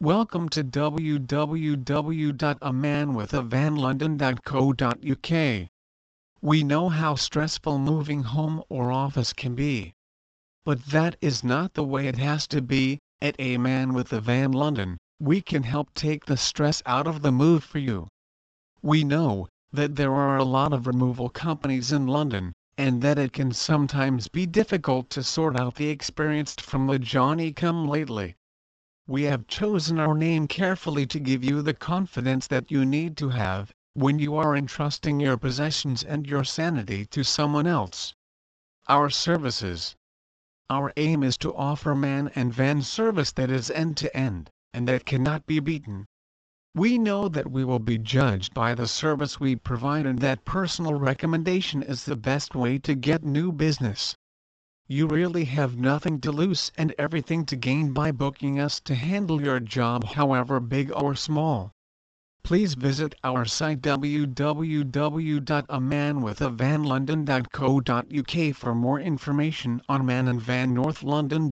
Welcome to www.amanwithavanlondon.co.uk. We know how stressful moving home or office can be. But that is not the way it has to be. At A Man with a Van London, we can help take the stress out of the move for you. We know that there are a lot of removal companies in London, and that it can sometimes be difficult to sort out the experienced from the Johnny-come-lately. We have chosen our name carefully to give you the confidence that you need to have, when you are entrusting your possessions and your sanity to someone else. Our services Our aim is to offer man and van service that is end-to-end, and that cannot be beaten. We know that we will be judged by the service we provide and that personal recommendation is the best way to get new business. You really have nothing to lose and everything to gain by booking us to handle your job however big or small. Please visit our site www.amanwithavanlondon.co.uk for more information on Man and Van North London.